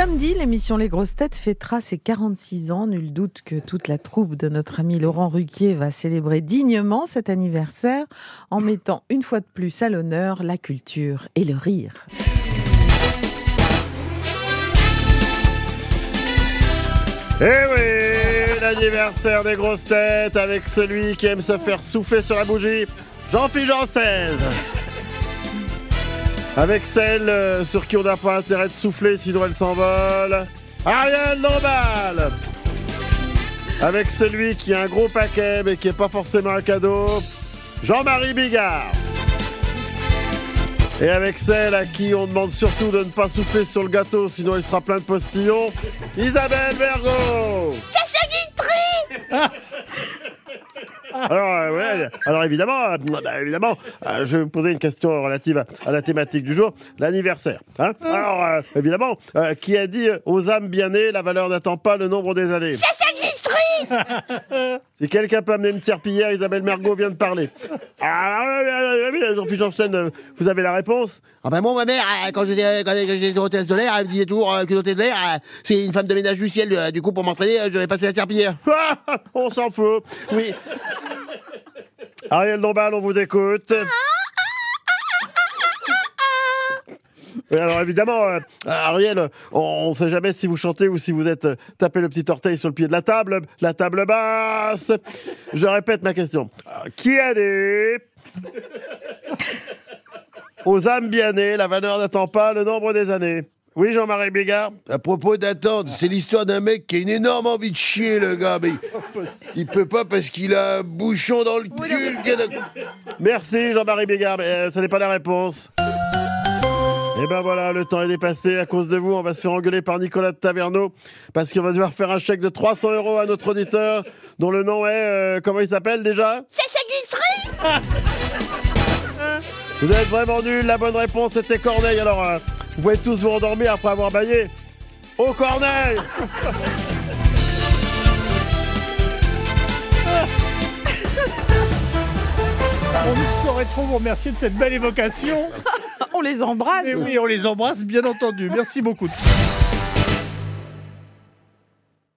Samedi, l'émission Les Grosses Têtes fêtera ses 46 ans. Nul doute que toute la troupe de notre ami Laurent Ruquier va célébrer dignement cet anniversaire en mettant une fois de plus à l'honneur la culture et le rire. Eh oui, l'anniversaire des grosses têtes avec celui qui aime se faire souffler sur la bougie, Jean-Philippe Janssen. Avec celle euh, sur qui on n'a pas intérêt de souffler sinon elle s'envole, Ariel Dombal. Avec celui qui a un gros paquet mais qui n'est pas forcément un cadeau, Jean-Marie Bigard. Et avec celle à qui on demande surtout de ne pas souffler sur le gâteau, sinon il sera plein de postillons, Isabelle Bergot Alors, euh, ouais, alors évidemment, euh, bah, évidemment, euh, je vais vous poser une question relative à, à la thématique du jour, l'anniversaire. hein. alors, euh, évidemment, euh, qui a dit euh, aux âmes bien nées, la valeur n'attend pas le nombre des années? Si quelqu'un peut amener une serpillière, Isabelle Mergot vient de parler. Ah, oui, oui, oui, oui, Jean-Philippe Janssen, euh, vous avez la réponse? Ah ben moi, ma mère, euh, quand j'étais quand j'étais hôtesse de l'air, elle me disait toujours euh, que l'hôtesse de l'air, euh, c'est une femme de ménage du ciel. euh, Du coup, pour m'entraîner, euh, je vais passer la serpillière. On s'en fout. Oui. Ariel Dombal, on vous écoute. Oui, alors évidemment, euh, Ariel, on ne sait jamais si vous chantez ou si vous êtes euh, tapé le petit orteil sur le pied de la table, la table basse. Je répète ma question. Euh, Qui a dit Aux âmes bien nées, la valeur n'attend pas le nombre des années. Oui, Jean-Marie Bigard À propos d'attendre, c'est l'histoire d'un mec qui a une énorme envie de chier, le gars, mais il peut pas parce qu'il a un bouchon dans le cul. le gars. Merci Jean-Marie Bégard, mais euh, ça n'est pas la réponse. Et ben voilà, le temps est dépassé. À cause de vous, on va se faire engueuler par Nicolas de Taverneau parce qu'on va devoir faire un chèque de 300 euros à notre auditeur dont le nom est... euh, comment il s'appelle déjà? Vous êtes vraiment nuls. La bonne réponse était Corneille. Alors, euh, vous pouvez tous vous endormir après avoir baillé. Au Corneille On ne saurait trop vous remercier de cette belle évocation. On les embrasse. Et oui, on les embrasse, bien entendu. Merci beaucoup.